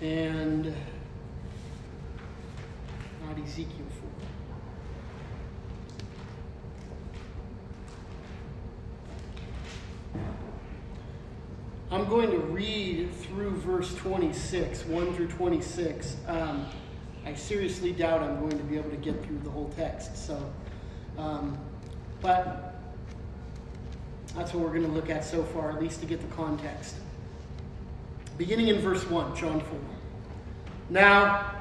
and not Ezekiel 4. I'm going to read through verse 26, 1 through 26. Um, I seriously doubt I'm going to be able to get through the whole text. So, um, but that's what we're going to look at so far, at least to get the context. Beginning in verse 1, John 4. Now,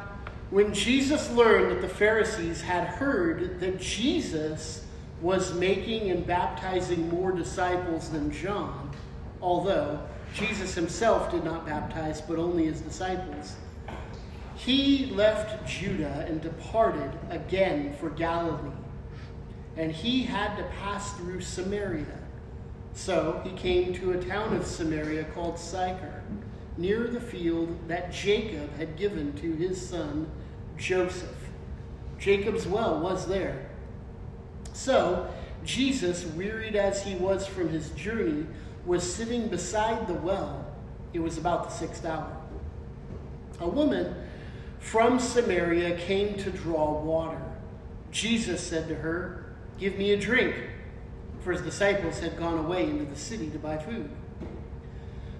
when Jesus learned that the Pharisees had heard that Jesus was making and baptizing more disciples than John, although Jesus himself did not baptize, but only his disciples. He left Judah and departed again for Galilee. And he had to pass through Samaria. So he came to a town of Samaria called Sychar, near the field that Jacob had given to his son Joseph. Jacob's well was there. So Jesus, wearied as he was from his journey, was sitting beside the well. It was about the sixth hour. A woman from Samaria came to draw water. Jesus said to her, Give me a drink, for his disciples had gone away into the city to buy food.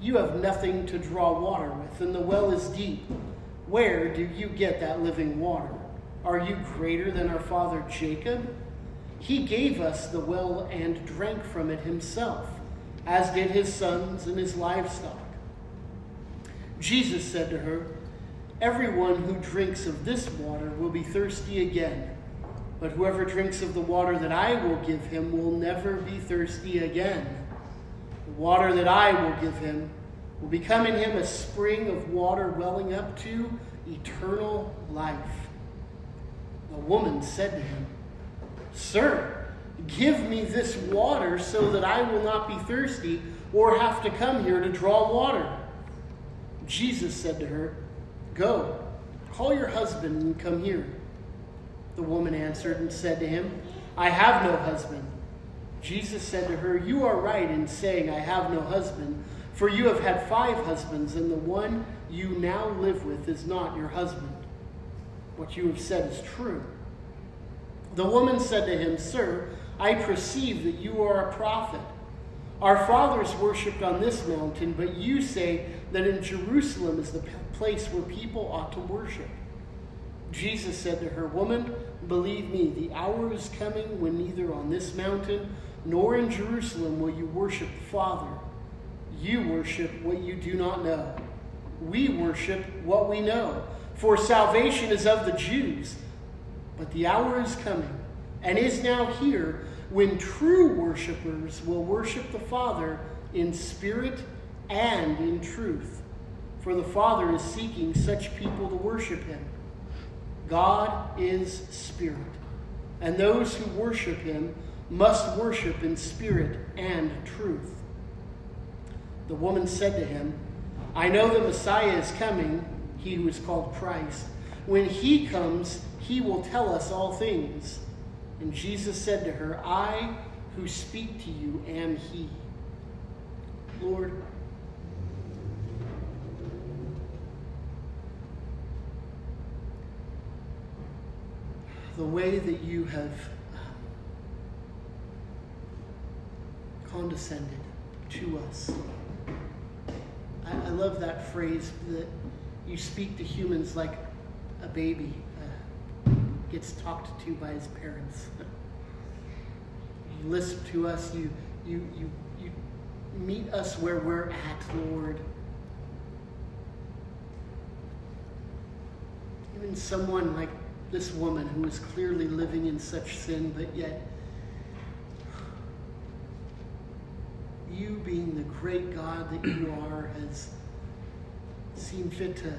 you have nothing to draw water with, and the well is deep. Where do you get that living water? Are you greater than our father Jacob? He gave us the well and drank from it himself as did his sons and his livestock. Jesus said to her, Everyone who drinks of this water will be thirsty again, but whoever drinks of the water that I will give him will never be thirsty again. Water that I will give him will become in him a spring of water welling up to eternal life. The woman said to him, Sir, Give me this water so that I will not be thirsty or have to come here to draw water. Jesus said to her, Go, call your husband and come here. The woman answered and said to him, I have no husband. Jesus said to her, You are right in saying, I have no husband, for you have had five husbands, and the one you now live with is not your husband. What you have said is true. The woman said to him, Sir, I perceive that you are a prophet. Our fathers worshipped on this mountain, but you say that in Jerusalem is the place where people ought to worship. Jesus said to her, Woman, believe me, the hour is coming when neither on this mountain nor in Jerusalem will you worship the Father. You worship what you do not know. We worship what we know, for salvation is of the Jews. But the hour is coming and is now here when true worshipers will worship the Father in spirit and in truth. For the Father is seeking such people to worship him. God is spirit, and those who worship him must worship in spirit and truth. The woman said to him, I know the Messiah is coming, he who is called Christ. When he comes, he will tell us all things. And Jesus said to her, I who speak to you am he. Lord, the way that you have um, condescended to us. I, I, love that phrase that you speak to humans like a baby uh, gets talked to by his parents. you listen to us, you, you, you, you meet us where we're at, Lord. Even someone like this woman who is clearly living in such sin, but yet you, being the great God that you are, has seen fit to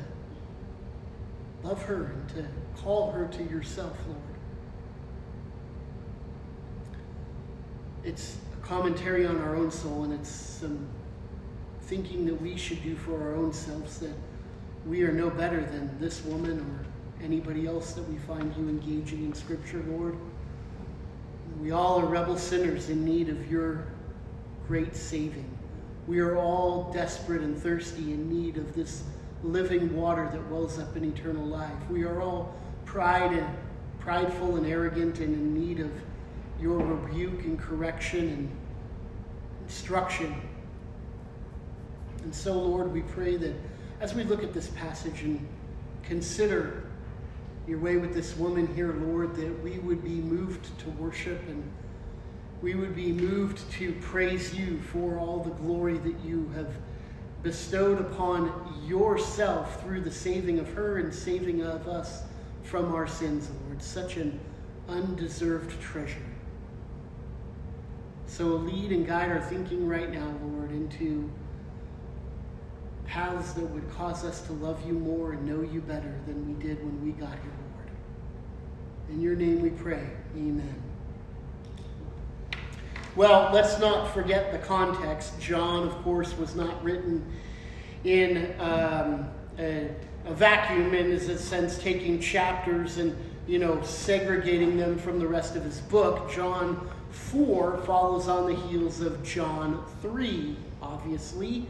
love her and to call her to yourself, Lord. It's a commentary on our own soul, and it's some thinking that we should do for our own selves that we are no better than this woman or anybody else that we find you engaging in Scripture, Lord. We all are rebel sinners in need of your great saving. We are all desperate and thirsty in need of this living water that wells up in eternal life. We are all pride and prideful and arrogant and in need of your rebuke and correction and instruction. And so, Lord, we pray that as we look at this passage and consider your way with this woman here, Lord, that we would be moved to worship and we would be moved to praise you for all the glory that you have bestowed upon yourself through the saving of her and saving of us from our sins, Lord. Such an undeserved treasure. So lead and guide our thinking right now, Lord, into paths that would cause us to love you more and know you better than we did when we got here. In your name we pray. Amen. Well, let's not forget the context. John, of course, was not written in um, a, a, vacuum, in a sense, taking chapters and you know segregating them from the rest of his book. John 4 follows on the heels of John 3, obviously.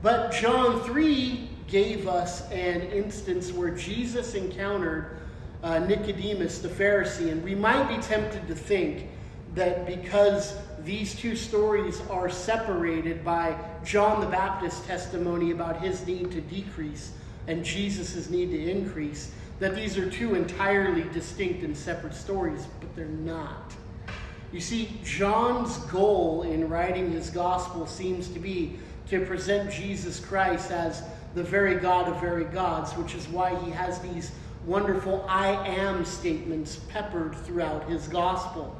But John 3 gave us an instance where Jesus encountered uh, Nicodemus the Pharisee, and we might be tempted to think that because these two stories are separated by John the Baptist's testimony about his need to decrease and Jesus' need to increase, that these are two entirely distinct and separate stories, but they're not. You see, John's goal in writing his gospel seems to be to present Jesus Christ as the very God of very gods, which is why he has these wonderful I am statements peppered throughout his gospel.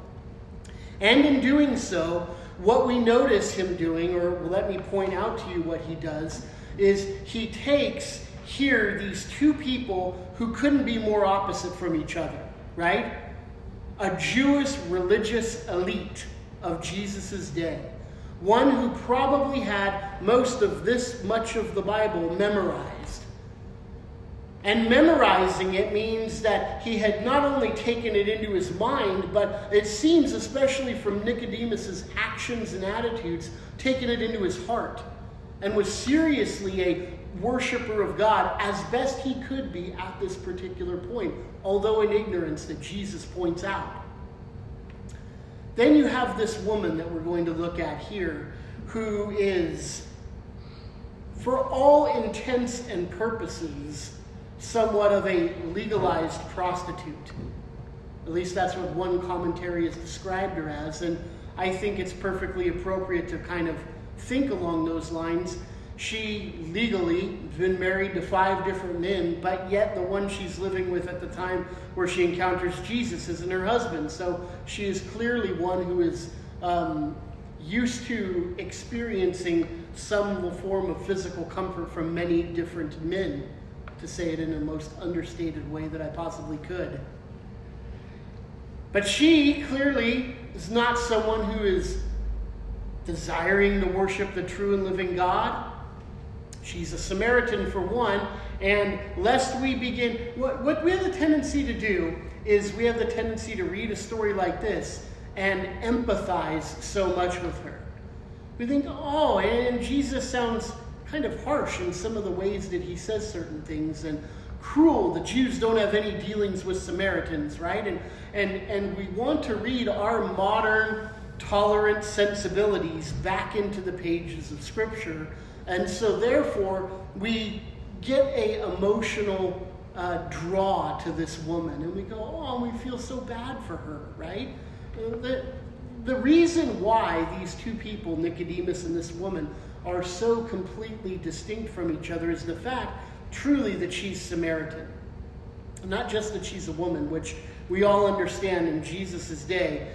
And in doing so, what we notice him doing, or let me point out to you what he does, is he takes here these two people who couldn't be more opposite from each other, right? A Jewish religious elite of Jesus' day, one who probably had most of this much of the Bible memorized and memorizing it means that he had not only taken it into his mind, but it seems, especially from Nicodemus's actions and attitudes, taken it into his heart and was seriously a worshiper of God as best he could be at this particular point, although in ignorance that Jesus points out. Then you have this woman that we're going to look at here who is, for all intents and purposes, somewhat of a legalized prostitute. At least that's what one commentary has described her as. And I think it's perfectly appropriate to kind of think along those lines. She legally been married to five different men, but yet the one she's living with at the time where she encounters Jesus isn't her husband. So she is clearly one who is um, used to experiencing some form of physical comfort from many different men to say it in the most understated way that I possibly could. But she clearly is not someone who is desiring to worship the true and living God. She's a Samaritan for one, and lest we begin, what, what we have the tendency to do is we have the tendency to read a story like this and empathize so much with her. We think, oh, and Jesus sounds kind of harsh in some of the ways that he says certain things and cruel. The Jews don't have any dealings with Samaritans, right? And, and, and we want to read our modern, tolerant sensibilities back into the pages of Scripture. And so, therefore, we get a emotional uh, draw to this woman. And we go, oh, we feel so bad for her, right? The, the reason why these two people, Nicodemus and this woman, are so completely distinct from each other is the fact, truly, that she's Samaritan. Not just that she's a woman, which we all understand in Jesus' day.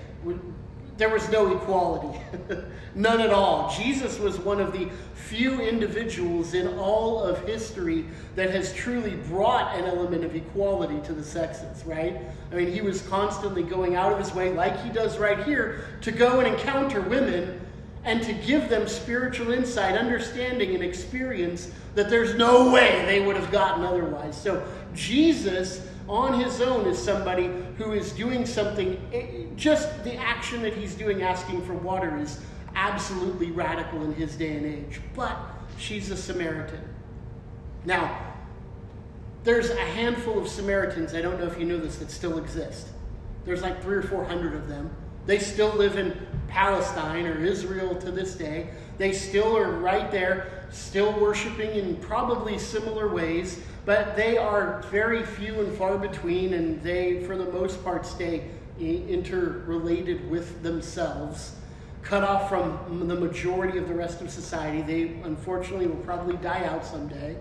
there was no equality. None at all. Jesus was one of the few individuals in all of history that has truly brought an element of equality to the sexes, right? I mean, he was constantly going out of his way, like he does right here, to go and encounter women and to give them spiritual insight, understanding, and experience that there's no way they would have gotten otherwise. So, Jesus on his own is somebody who is doing something, eh, just the action that he's doing, asking for water, is absolutely radical in his day and age. But she's a Samaritan. Now, there's a handful of Samaritans, I don't know if you know this, that still exist. There's like three or four hundred of them. They still live in Palestine or Israel to this day. They still are right there, still worshiping in probably similar ways, but they are very few and far between, and they, for the most part, stay interrelated with themselves, cut off from the majority of the rest of society. They, unfortunately, will probably die out someday.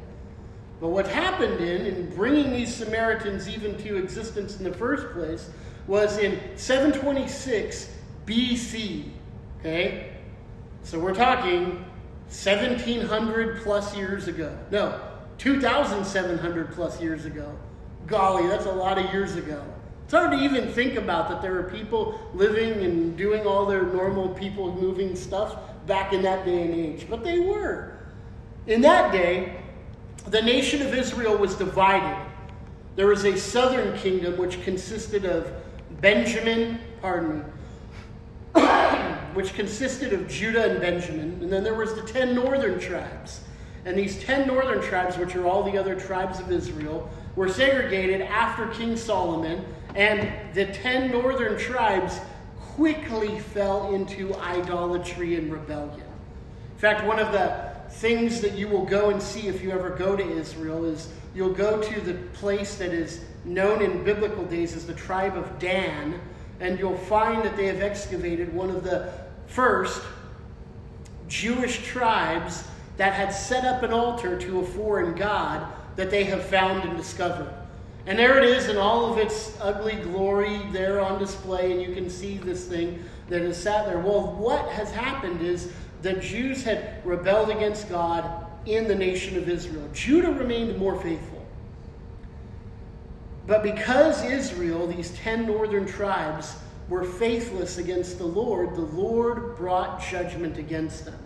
But what happened in, in bringing these Samaritans even to existence in the first place was in 726 BC. Okay? So we're talking 1700 plus years ago. No, 2,700 plus years ago. Golly, that's a lot of years ago. It's hard to even think about that there were people living and doing all their normal people moving stuff back in that day and age. But they were. In that day, the nation of Israel was divided. There was a southern kingdom which consisted of Benjamin, pardon me, which consisted of Judah and Benjamin, and then there was the ten northern tribes. And these ten northern tribes, which are all the other tribes of Israel, were segregated after King Solomon, and the ten northern tribes quickly fell into idolatry and rebellion. In fact, one of the things that you will go and see if you ever go to Israel is you'll go to the place that is known in biblical days as the tribe of Dan, and you'll find that they have excavated one of the first Jewish tribes that had set up an altar to a foreign god that they have found and discovered. And there it is in all of its ugly glory there on display, and you can see this thing that is sat there. Well, what has happened is the Jews had rebelled against God in the nation of Israel. Judah remained more faithful. But because Israel, these ten northern tribes, were faithless against the Lord, the Lord brought judgment against them.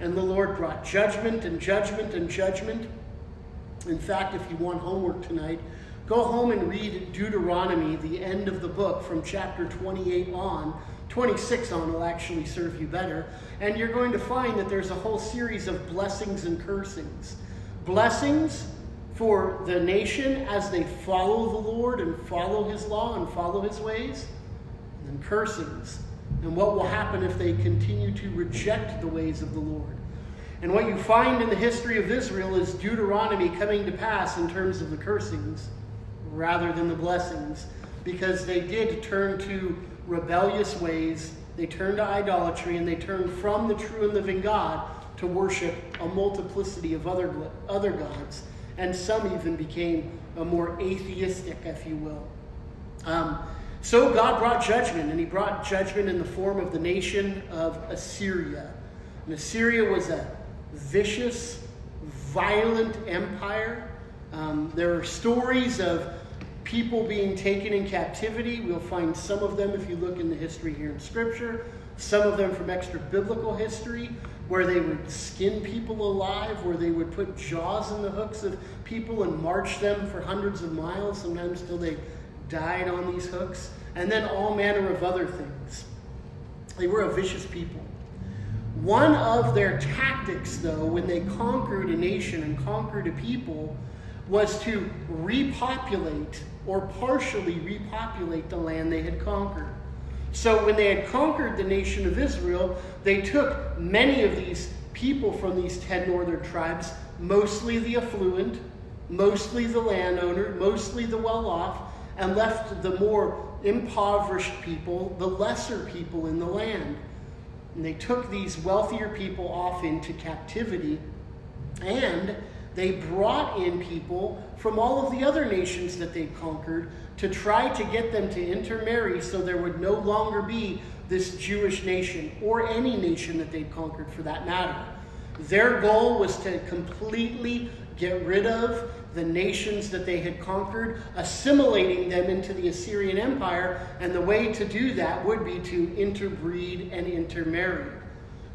And the Lord brought judgment and judgment and judgment. In fact, if you want homework tonight, go home and read Deuteronomy, the end of the book, from chapter 28 on. 26 on will actually serve you better. And you're going to find that there's a whole series of blessings and cursings. Blessings for the nation as they follow the Lord and follow his law and follow his ways, and cursings and what will happen if they continue to reject the ways of the Lord. And what you find in the history of Israel is Deuteronomy coming to pass in terms of the cursings rather than the blessings, because they did turn to rebellious ways, they turned to idolatry, and they turned from the true and living God to worship a multiplicity of other, other gods and some even became a more atheistic, if you will. Um, so God brought judgment, and He brought judgment in the form of the nation of Assyria. And Assyria was a vicious, violent empire. Um, there are stories of people being taken in captivity. We'll find some of them if you look in the history here in Scripture, some of them from extra biblical history where they would skin people alive, where they would put jaws in the hooks of people and march them for hundreds of miles, sometimes till they died on these hooks, and then all manner of other things. They were a vicious people. One of their tactics, though, when they conquered a nation and conquered a people, was to repopulate or partially repopulate the land they had conquered. So when they had conquered the nation of Israel, they took many of these people from these 10 northern tribes, mostly the affluent, mostly the landowner, mostly the well off, and left the more impoverished people, the lesser people in the land. And they took these wealthier people off into captivity, and they brought in people from all of the other nations that they conquered to try to get them to intermarry so there would no longer be this Jewish nation, or any nation that they'd conquered for that matter. Their goal was to completely get rid of the nations that they had conquered, assimilating them into the Assyrian Empire, and the way to do that would be to interbreed and intermarry.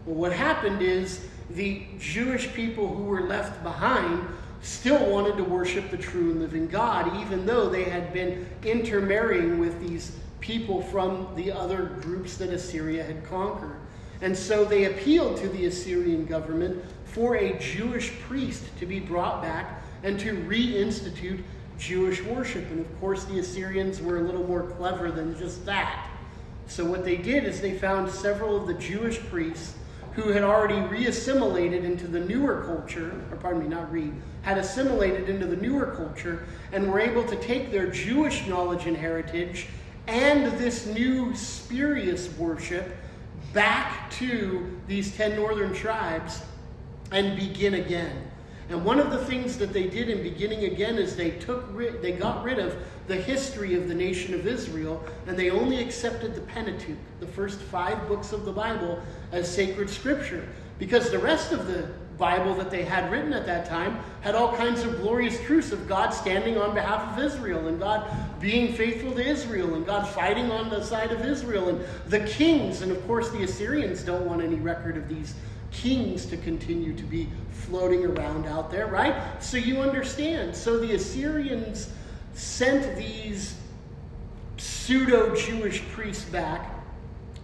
Well, what happened is the Jewish people who were left behind still wanted to worship the true and living God, even though they had been intermarrying with these people from the other groups that Assyria had conquered. And so they appealed to the Assyrian government for a Jewish priest to be brought back and to reinstitute Jewish worship. And of course, the Assyrians were a little more clever than just that. So, what they did is they found several of the Jewish priests who had already reassimilated into the newer culture, or pardon me, not re, had assimilated into the newer culture, and were able to take their Jewish knowledge and heritage and this new spurious worship back to these 10 northern tribes and begin again. And one of the things that they did in beginning again is they took they got rid of the history of the nation of Israel and they only accepted the Pentateuch, the first 5 books of the Bible as sacred scripture because the rest of the Bible that they had written at that time had all kinds of glorious truths of God standing on behalf of Israel and God being faithful to Israel and God fighting on the side of Israel and the kings. And of course, the Assyrians don't want any record of these kings to continue to be floating around out there, right? So you understand. So the Assyrians sent these pseudo Jewish priests back,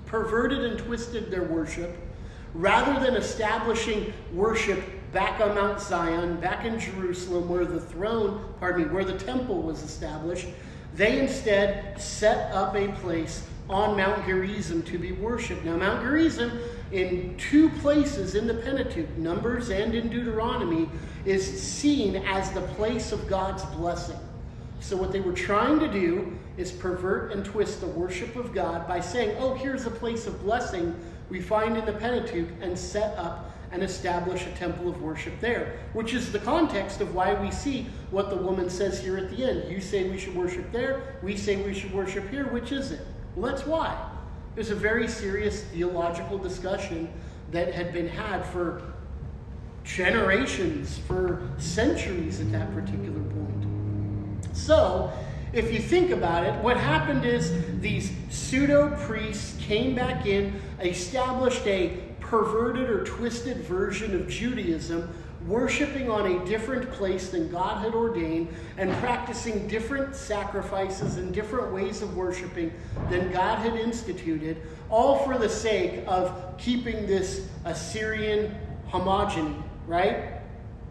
perverted and twisted their worship. Rather than establishing worship back on Mount Zion, back in Jerusalem, where the throne, pardon me, where the temple was established, they instead set up a place on Mount Gerizim to be worshipped. Now, Mount Gerizim in two places in the Pentateuch, Numbers and in Deuteronomy, is seen as the place of God's blessing. So, what they were trying to do is pervert and twist the worship of God by saying, oh, here's a place of blessing we find in the Pentateuch, and set up and establish a temple of worship there, which is the context of why we see what the woman says here at the end. You say we should worship there, we say we should worship here. Which is it? Well, that's why. There's a very serious theological discussion that had been had for generations, for centuries at that particular point. So, if you think about it, what happened is these pseudo priests came back in, established a perverted or twisted version of Judaism worshiping on a different place than God had ordained and practicing different sacrifices and different ways of worshiping than God had instituted, all for the sake of keeping this Assyrian homogeny, right?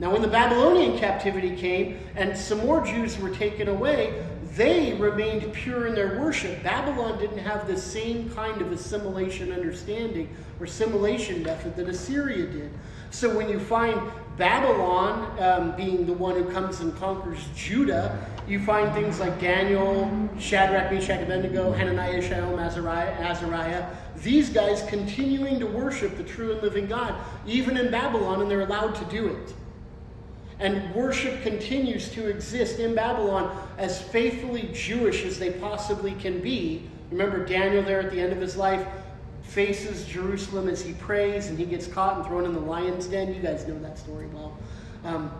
Now, when the Babylonian captivity came and some more Jews were taken away, they remained pure in their worship. Babylon didn't have the same kind of assimilation understanding or assimilation method that Assyria did. So when you find Babylon um, being the one who comes and conquers Judah, you find things like Daniel, Shadrach, Meshach, Abednego, Hananiah, Azariah, Azariah. These guys continuing to worship the true and living God, even in Babylon, and they're allowed to do it. And worship continues to exist in Babylon as faithfully Jewish as they possibly can be. Remember Daniel there at the end of his life faces Jerusalem as he prays and he gets caught and thrown in the lion's den. You guys know that story well. Um,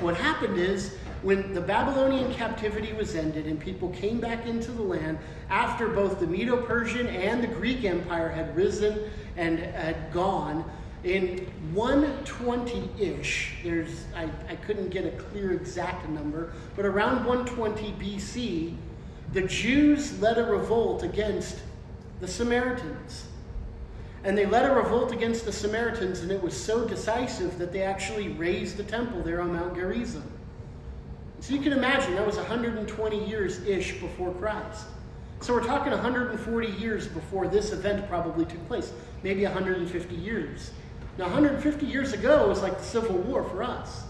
what happened is when the Babylonian captivity was ended and people came back into the land after both the Medo Persian and the Greek Empire had risen and had gone, in 120 ish, there's, I, I couldn't get a clear exact number, but around 120 BC, the Jews led a revolt against the Samaritans. And they led a revolt against the Samaritans, and it was so decisive that they actually razed the temple there on Mount Gerizim. So you can imagine that was 120 years ish before Christ. So we're talking 140 years before this event probably took place, maybe 150 years. Now, 150 years ago was like the Civil War for us.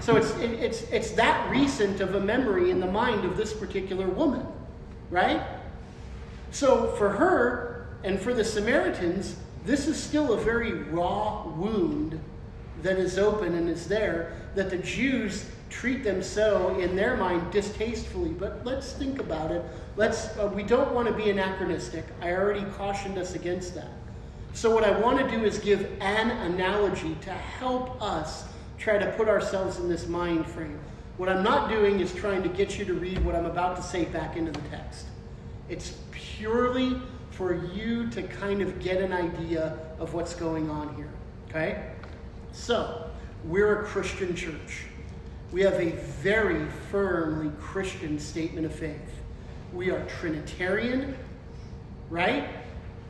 So it's, it, it's, it's that recent of a memory in the mind of this particular woman, right? So for her, and for the Samaritans, this is still a very raw wound that is open and is there, that the Jews treat them so in their mind distastefully. But let's think about it. Let's, uh, we don't want to be anachronistic. I already cautioned us against that. So, what I want to do is give an analogy to help us try to put ourselves in this mind frame. What I'm not doing is trying to get you to read what I'm about to say back into the text. It's purely for you to kind of get an idea of what's going on here. Okay? So, we're a Christian church. We have a very firmly Christian statement of faith. We are Trinitarian, right?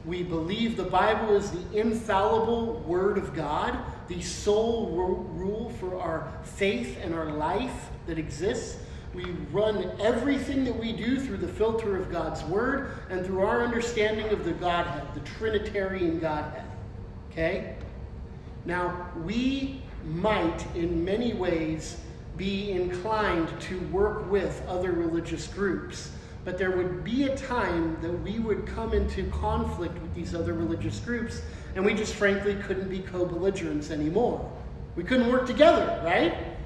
We believe the Bible is the infallible Word of God, the sole rule for our faith and our life that exists. We run everything that we do through the filter of God's Word and through our understanding of the Godhead, the Trinitarian Godhead. Okay? Now, we might, in many ways, be inclined to work with other religious groups. But there would be a time that we would come into conflict with these other religious groups, and we just frankly couldn't be co belligerents anymore. We couldn't work together, right?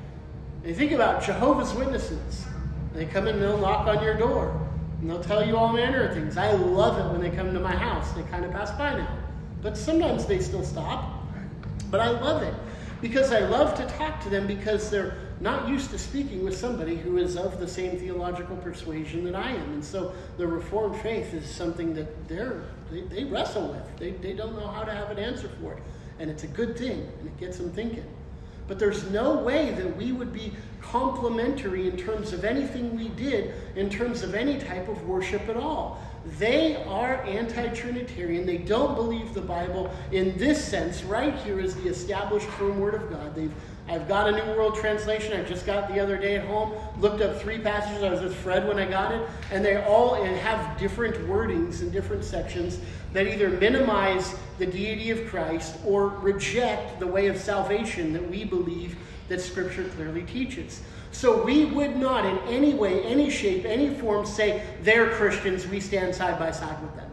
And think about Jehovah's Witnesses. They come in and they'll knock on your door, and they'll tell you all manner of things. I love it when they come to my house. They kind of pass by now. But sometimes they still stop. But I love it because I love to talk to them because they're not used to speaking with somebody who is of the same theological persuasion that I am. And so the Reformed faith is something that they're, they, they wrestle with. They, they don't know how to have an answer for it. And it's a good thing, and it gets them thinking. But there's no way that we would be complementary in terms of anything we did, in terms of any type of worship at all. They are anti Trinitarian. They don't believe the Bible in this sense. Right here is the established firm Word of God. They've I've got a New World Translation. I just got the other day at home. Looked up three passages. I was with Fred when I got it, and they all have different wordings in different sections that either minimize the deity of Christ or reject the way of salvation that we believe that Scripture clearly teaches. So we would not, in any way, any shape, any form, say they're Christians. We stand side by side with them,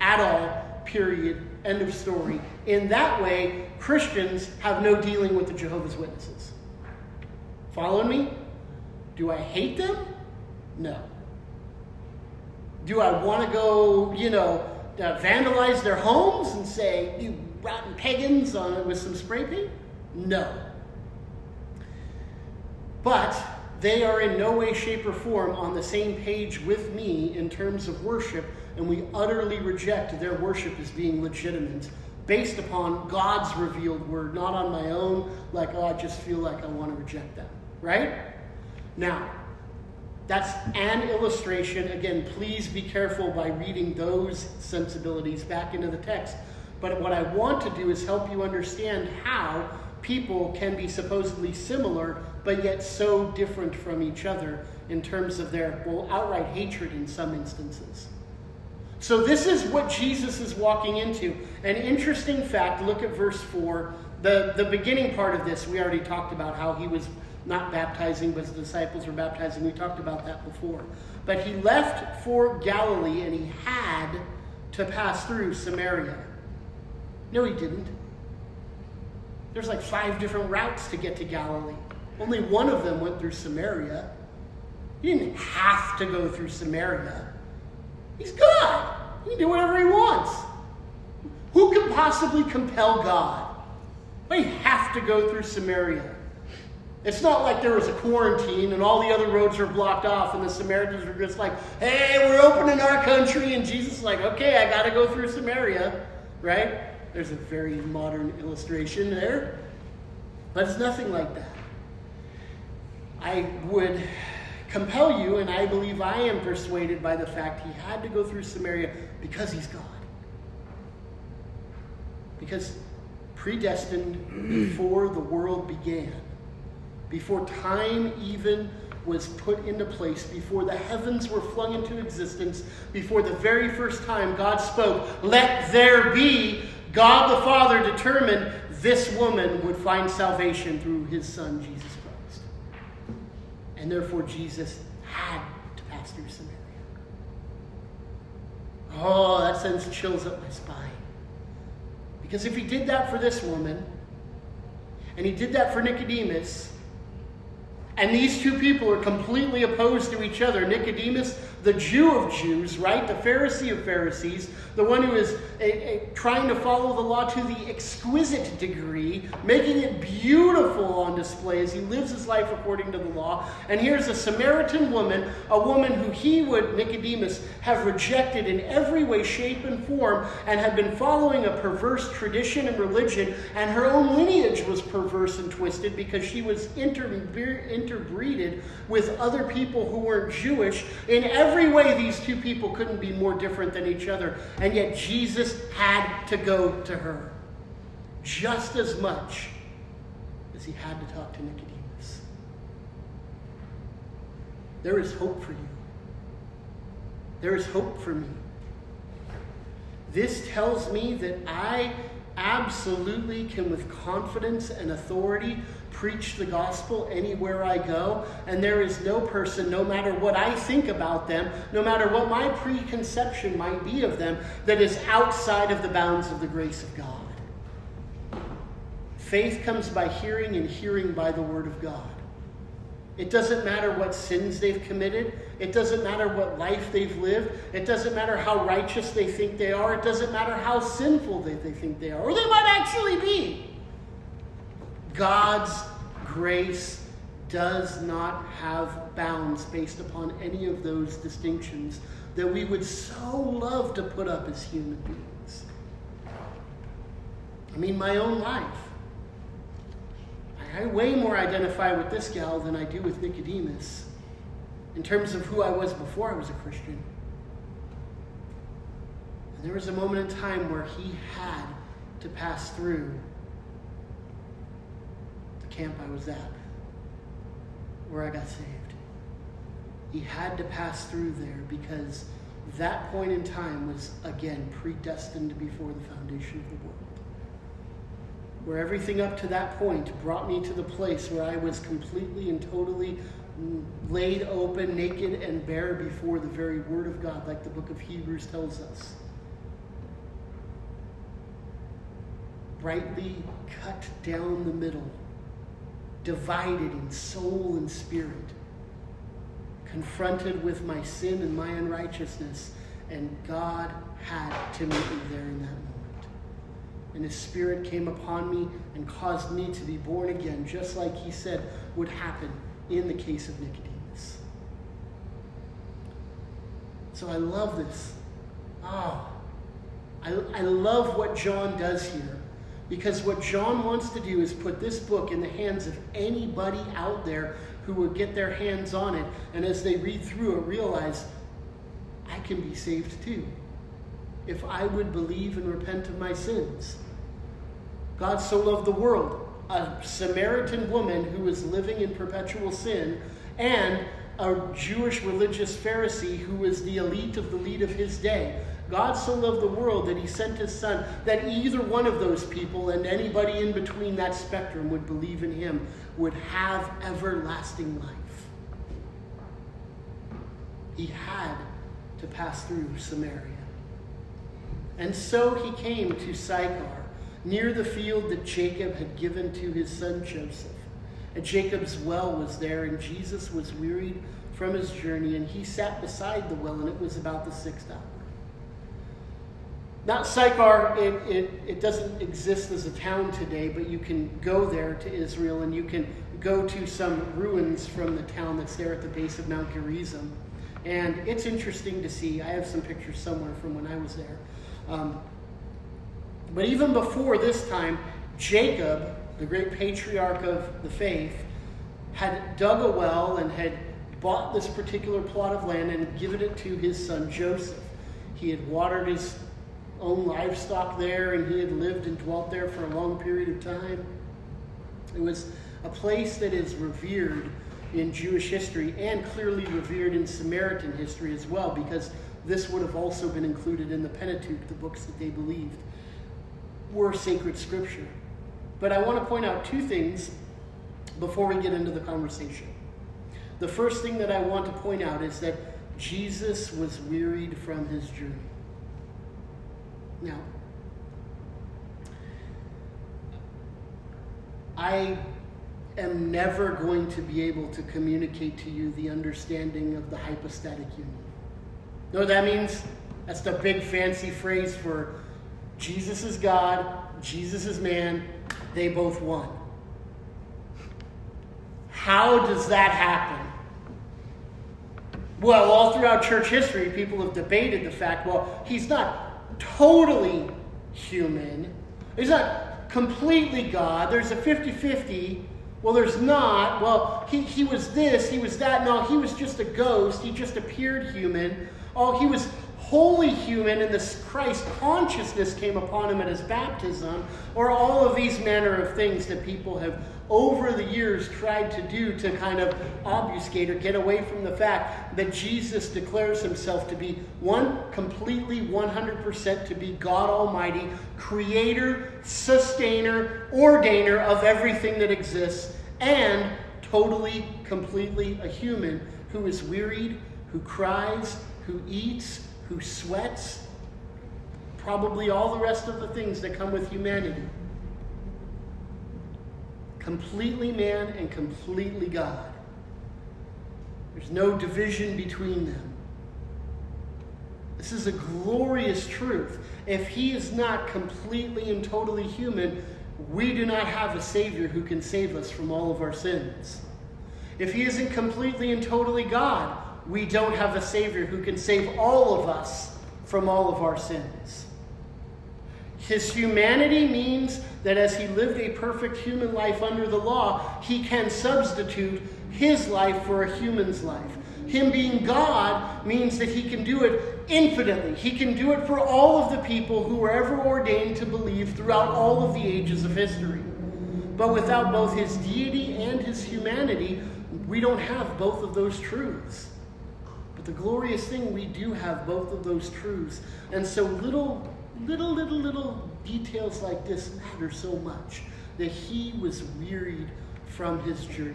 at all. Period. End of story. In that way, Christians have no dealing with the Jehovah's Witnesses. Following me? Do I hate them? No. Do I want to go, you know, uh, vandalize their homes and say, you rotten pagans, on, with some spray paint? No. But they are in no way, shape, or form on the same page with me in terms of worship, and we utterly reject their worship as being legitimate based upon God's revealed word, not on my own, like, oh, I just feel like I want to reject them. Right? Now, that's an illustration. Again, please be careful by reading those sensibilities back into the text. But what I want to do is help you understand how people can be supposedly similar, but yet so different from each other in terms of their, well, outright hatred in some instances. So, this is what Jesus is walking into. An interesting fact look at verse 4. The, the beginning part of this, we already talked about how he was not baptizing, but his disciples were baptizing. We talked about that before. But he left for Galilee and he had to pass through Samaria. No, he didn't. There's like five different routes to get to Galilee. Only one of them went through Samaria. He didn't have to go through Samaria. He's God. He can do whatever he wants. Who can possibly compel God? They have to go through Samaria. It's not like there was a quarantine and all the other roads are blocked off and the Samaritans were just like, hey, we're opening our country. And Jesus is like, okay, I got to go through Samaria, right? There's a very modern illustration there. But it's nothing like that. I would compel you, and I believe I am persuaded by the fact he had to go through Samaria because he's God. Because predestined before the world began, before time even was put into place, before the heavens were flung into existence, before the very first time God spoke, let there be, God the Father determined this woman would find salvation through his son, Jesus Christ. and therefore, Jesus had to pass through Samaria. Oh, that sends chills up my spine. Because if he did that for this woman, And he did that for Nicodemus. And these two people are completely opposed to each other. Nicodemus the Jew of Jews, right? The Pharisee of Pharisees, the one who is a, a, trying to follow the law to the exquisite degree, making it beautiful on display as he lives his life according to the law. And here's a Samaritan woman, a woman who he would, Nicodemus, have rejected in every way, shape, and form, and had been following a perverse tradition and religion, and her own lineage was perverse and twisted because she was inter- interbreeded with other people who weren't Jewish in every every way, these two people couldn't be more different than each other. And yet, Jesus had to go to her just as much as he had to talk to Nicodemus. There is hope for you. There is hope for me. This tells me that I absolutely can, with confidence and authority, preach the gospel anywhere I go, and there is no person, no matter what I think about them, no matter what my preconception might be of them, that is outside of the bounds of the grace of God. Faith comes by hearing, and hearing by the word of God. It doesn't matter what sins they've committed. It doesn't matter what life they've lived. It doesn't matter how righteous they think they are. It doesn't matter how sinful they, they think they are, or they might actually be. God's grace does not have bounds based upon any of those distinctions that we would so love to put up as human beings. I mean, my own life. I way more identify with this gal than I do with Nicodemus in terms of who I was before I was a Christian. And there was a moment in time where he had to pass through camp I was at where I got saved. He had to pass through there because that point in time was, again, predestined before the foundation of the world. Where everything up to that point brought me to the place where I was completely and totally laid open, naked, and bare before the very Word of God, like the book of Hebrews tells us. Brightly cut down the middle divided in soul and spirit, confronted with my sin and my unrighteousness, and God had to meet me there in that moment. And His Spirit came upon me and caused me to be born again, just like He said would happen in the case of Nicodemus. So I love this. Oh, I, I love what John does here. Because what John wants to do is put this book in the hands of anybody out there who will get their hands on it. And as they read through it, realize I can be saved too. If I would believe and repent of my sins. God so loved the world. A Samaritan woman who was living in perpetual sin and a Jewish religious Pharisee who was the elite of the elite of his day God so loved the world that he sent his son, that either one of those people and anybody in between that spectrum would believe in him, would have everlasting life. He had to pass through Samaria. And so he came to Sychar, near the field that Jacob had given to his son Joseph. And Jacob's well was there, and Jesus was wearied from his journey, and he sat beside the well, and it was about the sixth hour. Not Sychar, it, it, it doesn't exist as a town today, but you can go there to Israel and you can go to some ruins from the town that's there at the base of Mount Gerizim. And it's interesting to see. I have some pictures somewhere from when I was there. Um, but even before this time, Jacob, the great patriarch of the faith, had dug a well and had bought this particular plot of land and given it to his son Joseph. He had watered his own livestock there, and he had lived and dwelt there for a long period of time. It was a place that is revered in Jewish history and clearly revered in Samaritan history as well, because this would have also been included in the Pentateuch, the books that they believed were sacred scripture. But I want to point out two things before we get into the conversation. The first thing that I want to point out is that Jesus was wearied from his journey. Now, I am never going to be able to communicate to you the understanding of the hypostatic union. You know what that means? That's the big fancy phrase for Jesus is God, Jesus is man, they both one. How does that happen? Well, all throughout church history, people have debated the fact well, he's not totally human, he's not completely God. There's a 50 50. Well, there's not. Well, he, he was this, he was that. No, he was just a ghost. He just appeared human. Oh, he was wholly human and this Christ consciousness came upon him at his baptism, or all of these manner of things that people have over the years tried to do to kind of obfuscate or get away from the fact that Jesus declares himself to be one, completely 100% to be God Almighty, creator, sustainer, ordainer of everything that exists, and totally, completely a human who is wearied, who cries, who eats, who sweats, probably all the rest of the things that come with humanity. Completely man and completely God. There's no division between them. This is a glorious truth. If he is not completely and totally human, we do not have a Savior who can save us from all of our sins. If he isn't completely and totally God, we don't have a Savior who can save all of us from all of our sins. His humanity means that as he lived a perfect human life under the law, he can substitute his life for a human's life. Him being God means that he can do it infinitely. He can do it for all of the people who were ever ordained to believe throughout all of the ages of history. But without both his deity and his humanity, we don't have both of those truths. But the glorious thing, we do have both of those truths. And so little, little, little, little details like this matter so much that he was wearied from his journey.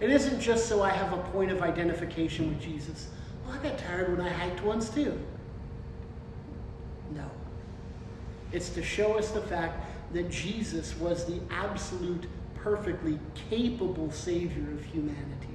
It isn't just so I have a point of identification with Jesus. Well, I got tired when I hiked once too. No. It's to show us the fact that Jesus was the absolute, perfectly capable Savior of humanity.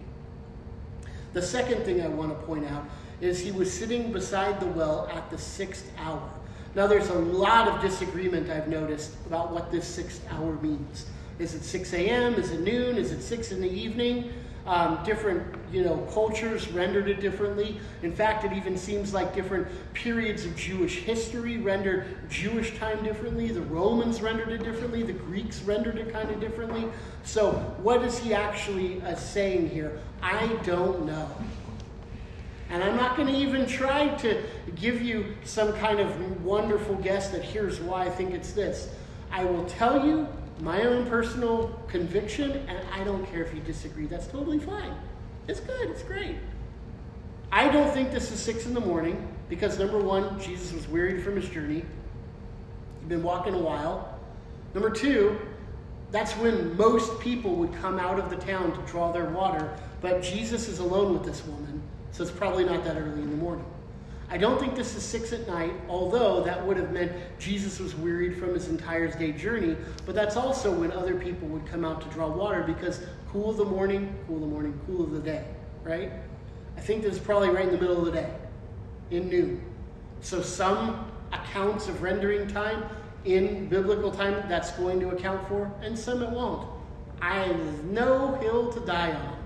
The second thing I want to point out is he was sitting beside the well at the sixth hour. Now, there's a lot of disagreement I've noticed about what this sixth hour means. Is it 6 a.m.? Is it noon? Is it 6 in the evening? Um, different, you know, cultures rendered it differently. In fact, it even seems like different periods of Jewish history rendered Jewish time differently. The Romans rendered it differently. The Greeks rendered it kind of differently. So, what is he actually uh, saying here? I don't know. And I'm not going to even try to give you some kind of wonderful guess that here's why I think it's this. I will tell you my own personal conviction, and I don't care if you disagree. That's totally fine. It's good, it's great. I don't think this is six in the morning because number one, Jesus was wearied from his journey. He'd been walking a while. Number two, that's when most people would come out of the town to draw their water, but Jesus is alone with this woman, so it's probably not that early in the morning. I don't think this is six at night, although that would have meant Jesus was wearied from his entire day journey. But that's also when other people would come out to draw water because cool of the morning, cool of the morning, cool of the day, right? I think this is probably right in the middle of the day, in noon. So some accounts of rendering time in biblical time that's going to account for, and some it won't. I have no hill to die on.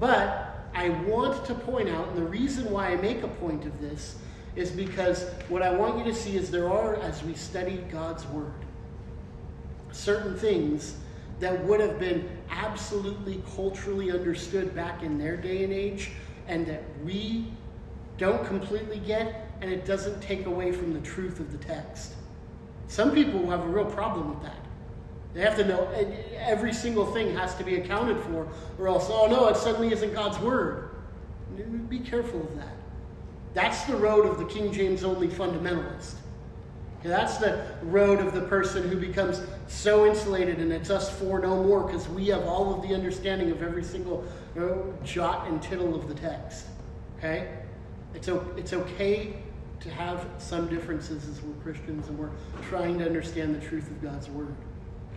But I want to point out, and the reason why I make a point of this is because what I want you to see is there are, as we study God's Word, certain things that would have been absolutely culturally understood back in their day and age, and that we don't completely get, and it doesn't take away from the truth of the text. Some people have a real problem with that. They have to know every single thing has to be accounted for, or else, oh no, it suddenly isn't God's word. Be careful of that. That's the road of the King James only fundamentalist. Okay, that's the road of the person who becomes so insulated and it's us for no more because we have all of the understanding of every single you know, jot and tittle of the text. Okay? It's, it's okay to have some differences as we're Christians and we're trying to understand the truth of God's word.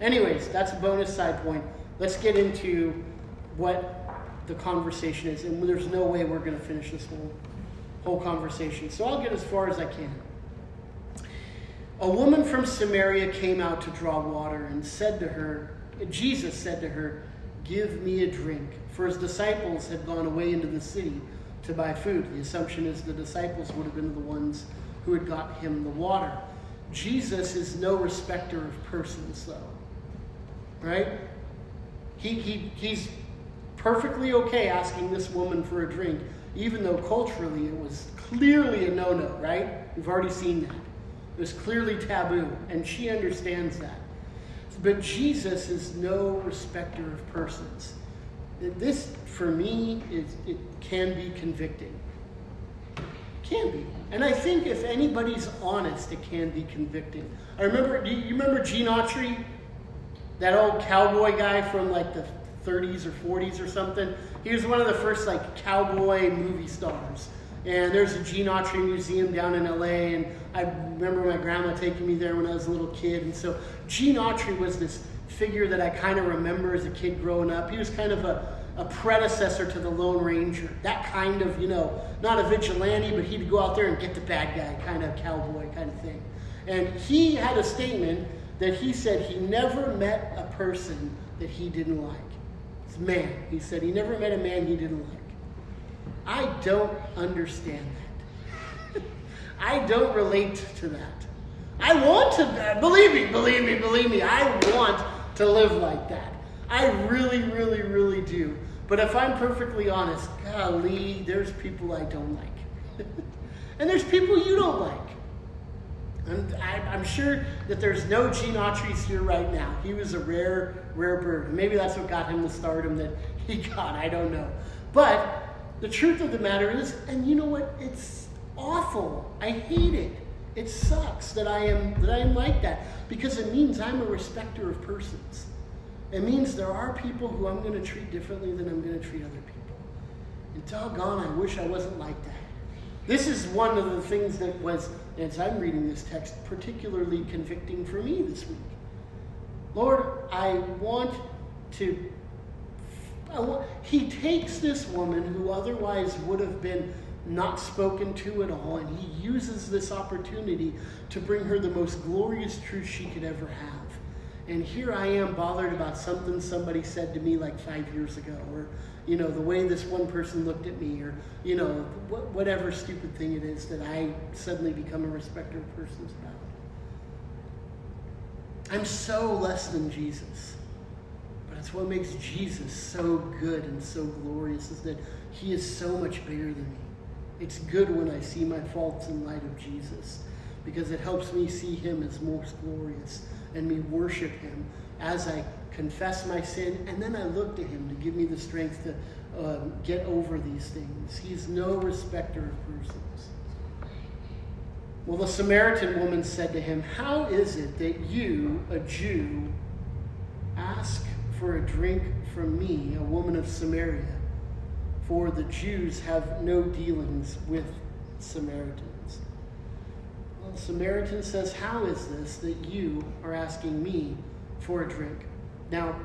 Anyways, that's a bonus side point. Let's get into what the conversation is, and there's no way we're going to finish this whole whole conversation. So I'll get as far as I can. A woman from Samaria came out to draw water and said to her, Jesus said to her, Give me a drink. For his disciples had gone away into the city to buy food. The assumption is the disciples would have been the ones who had got him the water. Jesus is no respecter of persons, though. Right? He, he, he's perfectly okay asking this woman for a drink, even though culturally it was clearly a no no, right? We've already seen that. It was clearly taboo, and she understands that. But Jesus is no respecter of persons. This, for me, is, it can be convicting. Can be. And I think if anybody's honest, it can be convicting. I remember, do you remember Gene Autry? That old cowboy guy from like the 30s or 40s or something. He was one of the first like cowboy movie stars. And there's a Gene Autry Museum down in LA, and I remember my grandma taking me there when I was a little kid. And so Gene Autry was this figure that I kind of remember as a kid growing up. He was kind of a, a predecessor to the Lone Ranger. That kind of, you know, not a vigilante, but he'd go out there and get the bad guy, kind of cowboy kind of thing. And he had a statement that he said he never met a person that he didn't like. It's man. He said he never met a man he didn't like. I don't understand that. I don't relate to that. I want to, uh, believe me, believe me, believe me, I want to live like that. I really, really, really do. But if I'm perfectly honest, golly, there's people I don't like. and there's people you don't like. And I, am sure that there's no Gene Autry's here right now. He was a rare, rare bird. Maybe that's what got him the stardom that he got. I don't know. But the truth of the matter is, and you know what? It's awful. I hate it. It sucks that I am that I am like that because it means I'm a respecter of persons. It means there are people who I'm going to treat differently than I'm going to treat other people. And doggone, I wish I wasn't like that. This is one of the things that was, as I'm reading this text, particularly convicting for me this week. Lord, I want to he takes this woman who otherwise would have been not spoken to at all, and he uses this opportunity to bring her the most glorious truth she could ever have. And here I am bothered about something somebody said to me like five years ago, or, you know, the way this one person looked at me, or, you know, whatever stupid thing it is that I suddenly become a respecter of persons about. I'm so less than Jesus. But that's what makes Jesus so good and so glorious is that he is so much bigger than me. It's good when I see my faults in light of Jesus because it helps me see him as most glorious and me worship him as I confess my sin and then I look to him to give me the strength to uh, get over these things. He's no respecter of persons. Well, the Samaritan woman said to him, How is it that you, a Jew, ask for a drink from me, a woman of Samaria, for the Jews have no dealings with Samaritans. Well, the Samaritan says, How is this that you are asking me for a drink? Now,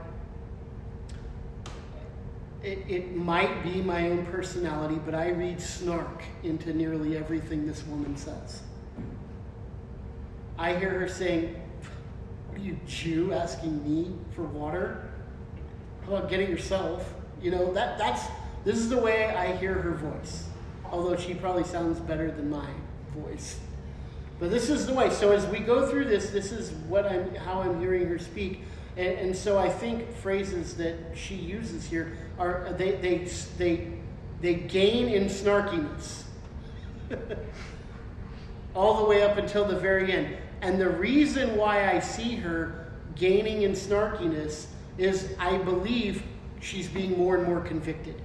it, it might be my own personality, but I read snark into nearly everything this woman says. I hear her saying, What are you, Jew, asking me for water? How about getting yourself? You know, that that's this is the way I hear her voice. Although she probably sounds better than my voice. But this is the way. So as we go through this, this is what I'm how I'm hearing her speak. And, and so I think phrases that she uses here are they they they they gain in snarkiness. All the way up until the very end. And the reason why I see her gaining in snarkiness is I believe she's being more and more convicted.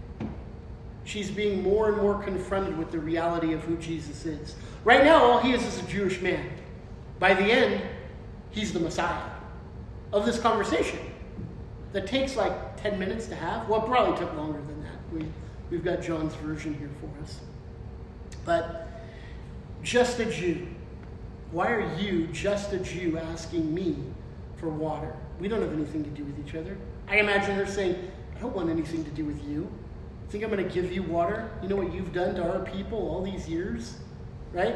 She's being more and more confronted with the reality of who Jesus is. Right now, all he is is a Jewish man. By the end, he's the Messiah of this conversation that takes like 10 minutes to have. Well, probably took longer than that. We, we've got John's version here for us. But just a Jew. Why are you, just a Jew, asking me for water? we don't have anything to do with each other. I imagine her saying, I don't want anything to do with you. Think I'm going to give you water? You know what you've done to our people all these years? Right?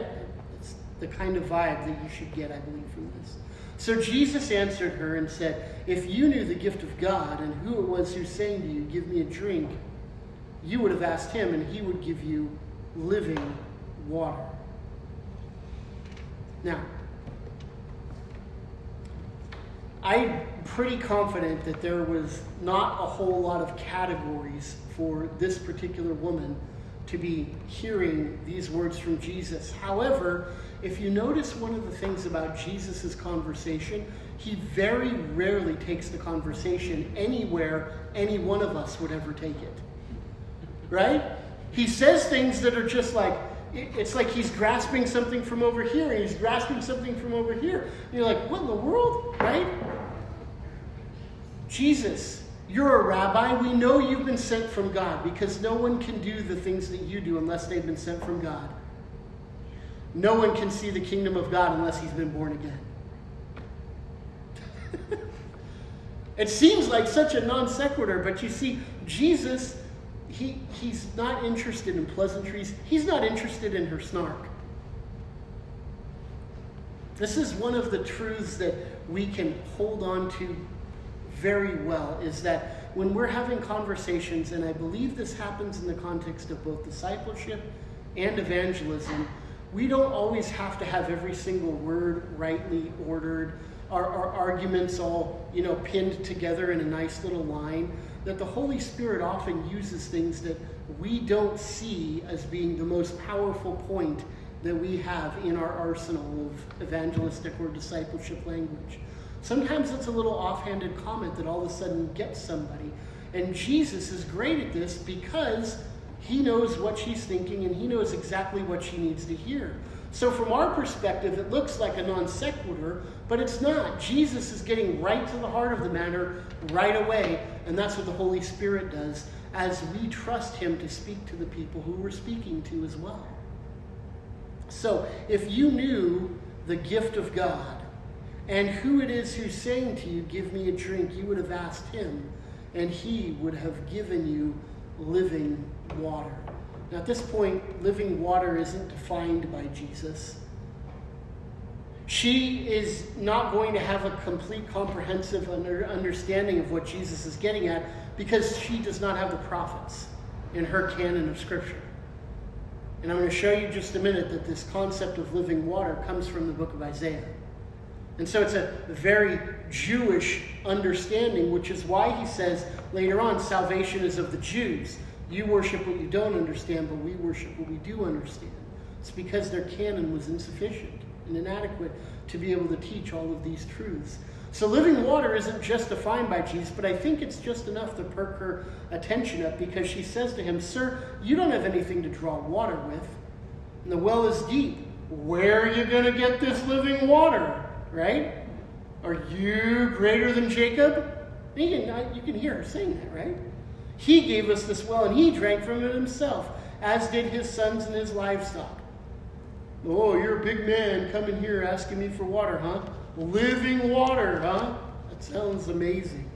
It's the kind of vibe that you should get, I believe, from this. So Jesus answered her and said, If you knew the gift of God and who it was who's saying to you, Give me a drink, you would have asked him, and he would give you living water. Now, I'm pretty confident that there was not a whole lot of categories for this particular woman to be hearing these words from Jesus. However, if you notice one of the things about Jesus' conversation, he very rarely takes the conversation anywhere any one of us would ever take it. Right? He says things that are just like, it's like he's grasping something from over here and he's grasping something from over here. And you're like, what in the world? Right? Jesus, you're a rabbi. We know you've been sent from God because no one can do the things that you do unless they've been sent from God. No one can see the kingdom of God unless he's been born again. it seems like such a non sequitur, but you see, Jesus he, he's not interested in pleasantries. He's not interested in her snark. This is one of the truths that we can hold on to very well is that when we're having conversations, and I believe this happens in the context of both discipleship and evangelism, we don't always have to have every single word rightly ordered, our, our arguments all you know pinned together in a nice little line that the Holy Spirit often uses things that we don't see as being the most powerful point that we have in our arsenal of evangelistic or discipleship language. Sometimes it's a little offhanded comment that all of a sudden gets somebody. And Jesus is great at this because he knows what she's thinking and he knows exactly what she needs to hear. So, from our perspective, it looks like a non sequitur, but it's not. Jesus is getting right to the heart of the matter right away, and that's what the Holy Spirit does as we trust Him to speak to the people who we're speaking to as well. So, if you knew the gift of God and who it is who's saying to you, Give me a drink, you would have asked Him, and He would have given you living water. Now, at this point, living water isn't defined by Jesus. She is not going to have a complete, comprehensive understanding of what Jesus is getting at because she does not have the prophets in her canon of Scripture. And I'm going to show you just a minute that this concept of living water comes from the book of Isaiah. And so it's a very Jewish understanding, which is why he says later on, salvation is of the Jews. You worship what you don't understand, but we worship what we do understand. It's because their canon was insufficient and inadequate to be able to teach all of these truths. So living water isn't just defined by Jesus, but I think it's just enough to perk her attention up because she says to him, Sir, you don't have anything to draw water with, and the well is deep. Where are you going to get this living water? Right? Are you greater than Jacob? You can, you can hear her saying that, right? He gave us this well, and he drank from it himself, as did his sons and his livestock. Oh, you're a big man coming here asking me for water, huh? Living water, huh? That sounds amazing.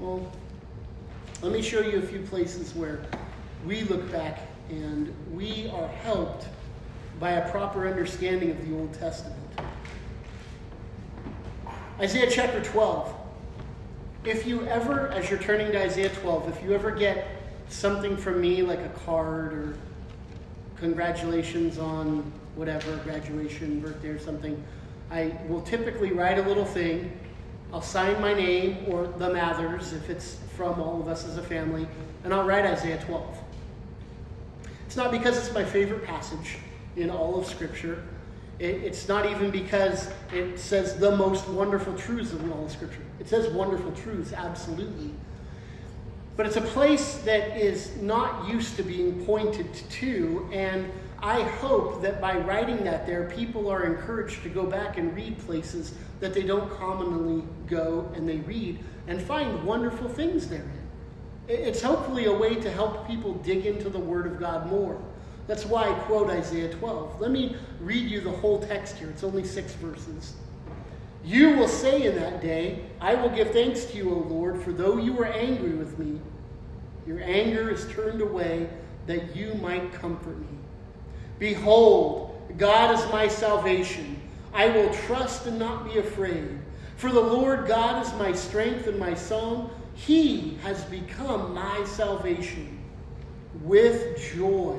Well, let me show you a few places where we look back and we are helped by a proper understanding of the Old Testament. Isaiah chapter 12. If you ever, as you're turning to Isaiah 12, if you ever get something from me like a card or congratulations on whatever, graduation, birthday, or something, I will typically write a little thing. I'll sign my name or the Mathers if it's from all of us as a family, and I'll write Isaiah 12. It's not because it's my favorite passage in all of Scripture. It, it's not even because it says the most wonderful truths of all of Scripture. It says wonderful truths, absolutely. But it's a place that is not used to being pointed to, and I hope that by writing that there, people are encouraged to go back and read places that they don't commonly go and they read and find wonderful things therein. It's hopefully a way to help people dig into the Word of God more. That's why I quote Isaiah 12. Let me read you the whole text here. It's only six verses. You will say in that day, I will give thanks to you, O Lord, for though you were angry with me, your anger is turned away that you might comfort me. Behold, God is my salvation. I will trust and not be afraid. For the Lord God is my strength and my song. He has become my salvation. With joy,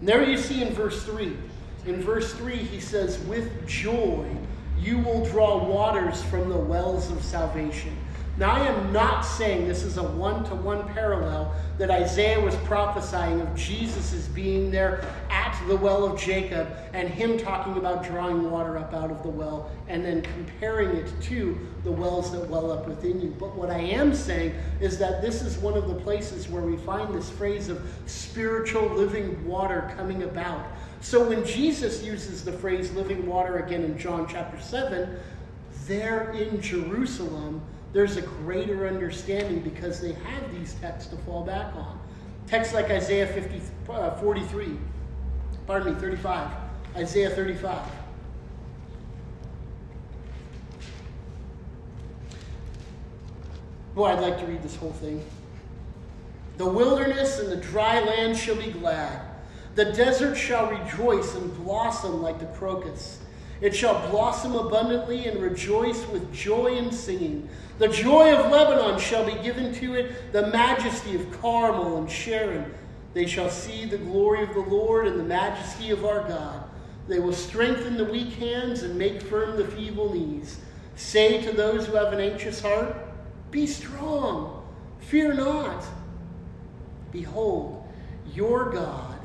And there you see in verse 3 in verse 3, he says, With joy you will draw waters from the wells of salvation. Now, I am not saying this is a one to one parallel that Isaiah was prophesying of Jesus as being there at the well of Jacob and him talking about drawing water up out of the well and then comparing it to the wells that well up within you. But what I am saying is that this is one of the places where we find this phrase of spiritual living water coming about. So when Jesus uses the phrase living water again in John chapter 7, there in Jerusalem, there's a greater understanding because they have these texts to fall back on. Texts like Isaiah 50, uh, 43, pardon me, 35, Isaiah 35. Boy, I'd like to read this whole thing. The wilderness and the dry land shall be glad the desert shall rejoice and blossom like the crocus. It shall blossom abundantly and rejoice with joy and singing. The joy of Lebanon shall be given to it, the majesty of Carmel and Sharon. They shall see the glory of the Lord and the majesty of our God. They will strengthen the weak hands and make firm the feeble knees. Say to those who have an anxious heart, Be strong, fear not. Behold, your God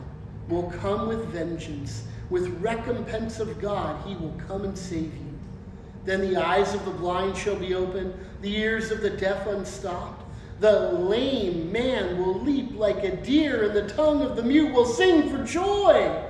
will come with vengeance. With recompense of God, he will come and save you. Then the eyes of the blind shall be opened, the ears of the deaf unstopped. The lame man will leap like a deer, and the tongue of the mute will sing for joy.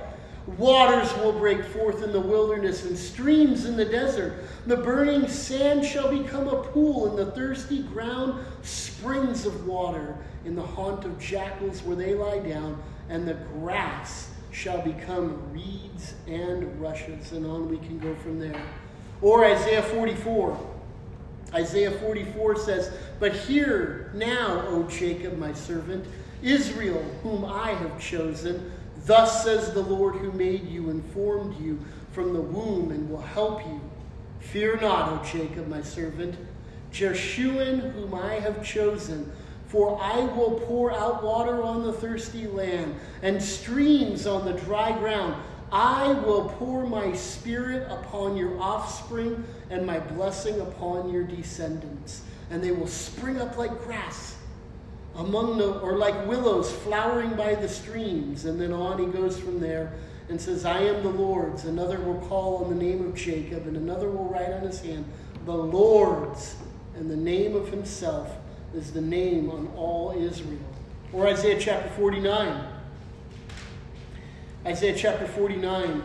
Waters will break forth in the wilderness and streams in the desert. The burning sand shall become a pool, and the thirsty ground springs of water. In the haunt of jackals where they lie down, and the grass shall become reeds and rushes. And on we can go from there. Or Isaiah 44. Isaiah 44 says, But hear now, O Jacob, my servant, Israel, whom I have chosen. Thus says the Lord who made you and formed you from the womb and will help you. Fear not, O Jacob, my servant, Jeshurun, whom I have chosen for I will pour out water on the thirsty land and streams on the dry ground. I will pour my spirit upon your offspring and my blessing upon your descendants. And they will spring up like grass among the, or like willows flowering by the streams. And then on he goes from there and says, I am the Lord's. Another will call on the name of Jacob, and another will write on his hand, the Lord's, and the name of himself is the name on all Israel. Or Isaiah chapter 49. Isaiah chapter 49.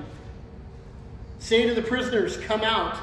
Say to the prisoners, Come out.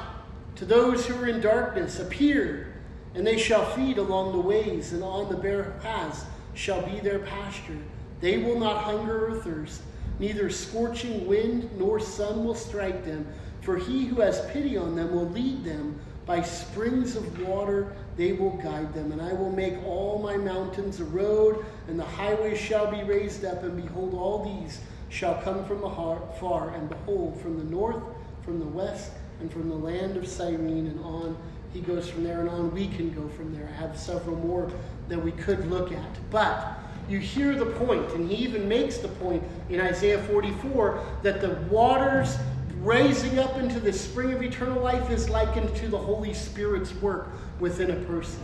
To those who are in darkness, appear. And they shall feed along the ways, and on the bare paths shall be their pasture. They will not hunger or thirst, neither scorching wind nor sun will strike them. For he who has pity on them will lead them by springs of water they will guide them. And I will make all my mountains a road, and the highways shall be raised up. And behold, all these shall come from afar, and behold, from the north, from the west, and from the land of Cyrene, and on. He goes from there, and on we can go from there. I have several more that we could look at. But you hear the point, and he even makes the point in Isaiah 44 that the waters raising up into the spring of eternal life is likened to the Holy Spirit's work within a person.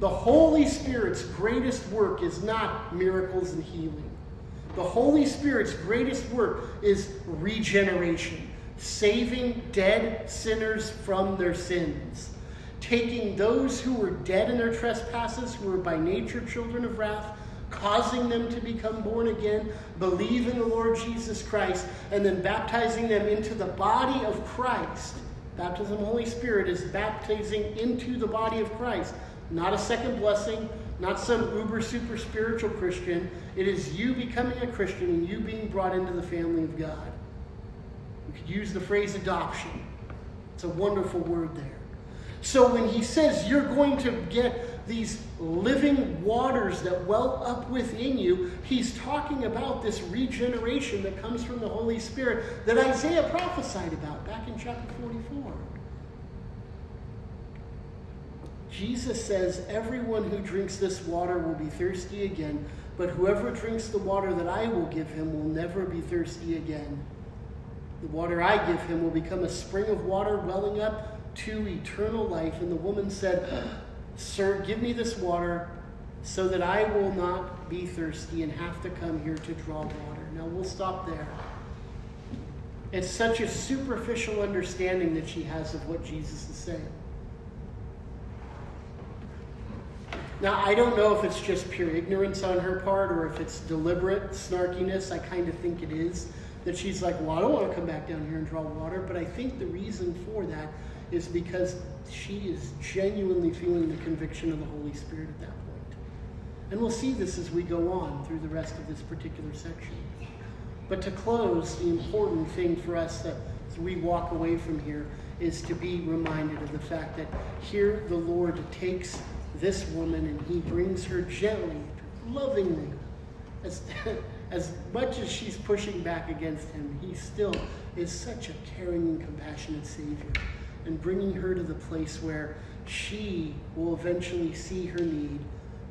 The Holy Spirit's greatest work is not miracles and healing. The Holy Spirit's greatest work is regeneration. saving dead sinners from their sins, taking those who were dead in their trespasses, who were by nature children of wrath, causing them to become born again, believe in the Lord Jesus Christ, and then baptizing them into the body of Christ. Baptism Holy Spirit is baptizing into the body of Christ, not a second blessing, not some uber super spiritual Christian. It is you becoming a Christian and you being brought into the family of God. We could use the phrase adoption. It's a wonderful word there. So when he says you're going to get these living waters that well up within you, he's talking about this regeneration that comes from the Holy Spirit that Isaiah prophesied about back in chapter 44. Jesus says, Everyone who drinks this water will be thirsty again, but whoever drinks the water that I will give him will never be thirsty again. The water I give him will become a spring of water welling up to eternal life. And the woman said, Sir, give me this water so that I will not be thirsty and have to come here to draw water. Now we'll stop there. It's such a superficial understanding that she has of what Jesus is saying. Now, I don't know if it's just pure ignorance on her part or if it's deliberate snarkiness. I kind of think it is. That she's like, well, I don't want to come back down here and draw water. But I think the reason for that is because she is genuinely feeling the conviction of the Holy Spirit at that point. And we'll see this as we go on through the rest of this particular section. But to close, the important thing for us that as we walk away from here is to be reminded of the fact that here the Lord takes this woman and he brings her gently, lovingly, as, as much as she's pushing back against him, he still is such a caring and compassionate Savior and bringing her to the place where she will eventually see her need,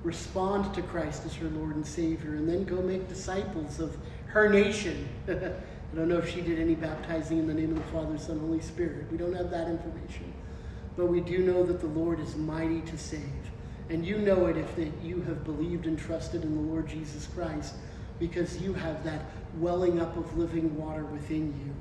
respond to Christ as her Lord and Savior, and then go make disciples of her nation. I don't know if she did any baptizing in the name of the Father, Son, Holy Spirit. We don't have that information. But we do know that the Lord is mighty to save. And you know it if that you have believed and trusted in the Lord Jesus Christ because you have that welling up of living water within you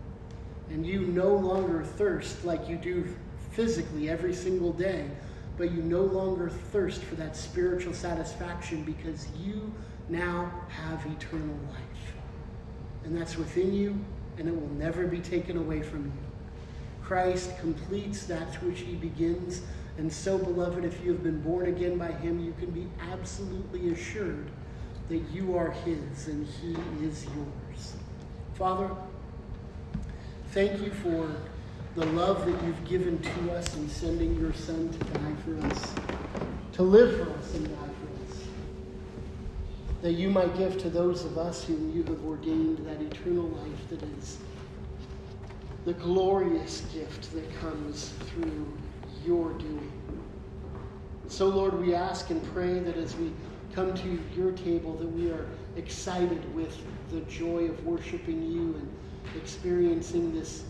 and you no longer thirst like you do physically every single day, but you no longer thirst for that spiritual satisfaction because you now have eternal life. And that's within you, and it will never be taken away from you. Christ completes that which he begins. And so, beloved, if you have been born again by him, you can be absolutely assured that you are his and he is yours. Father, Thank you for the love that you've given to us in sending your Son to die for us, to live for us and die for us. That you might give to those of us whom you have ordained that eternal life that is the glorious gift that comes through your doing. So, Lord, we ask and pray that as we come to your table, that we are excited with the joy of worshiping you and experiencing this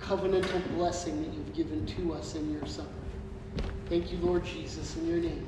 covenantal blessing that you've given to us in your Son. Thank you, Lord Jesus, in your name.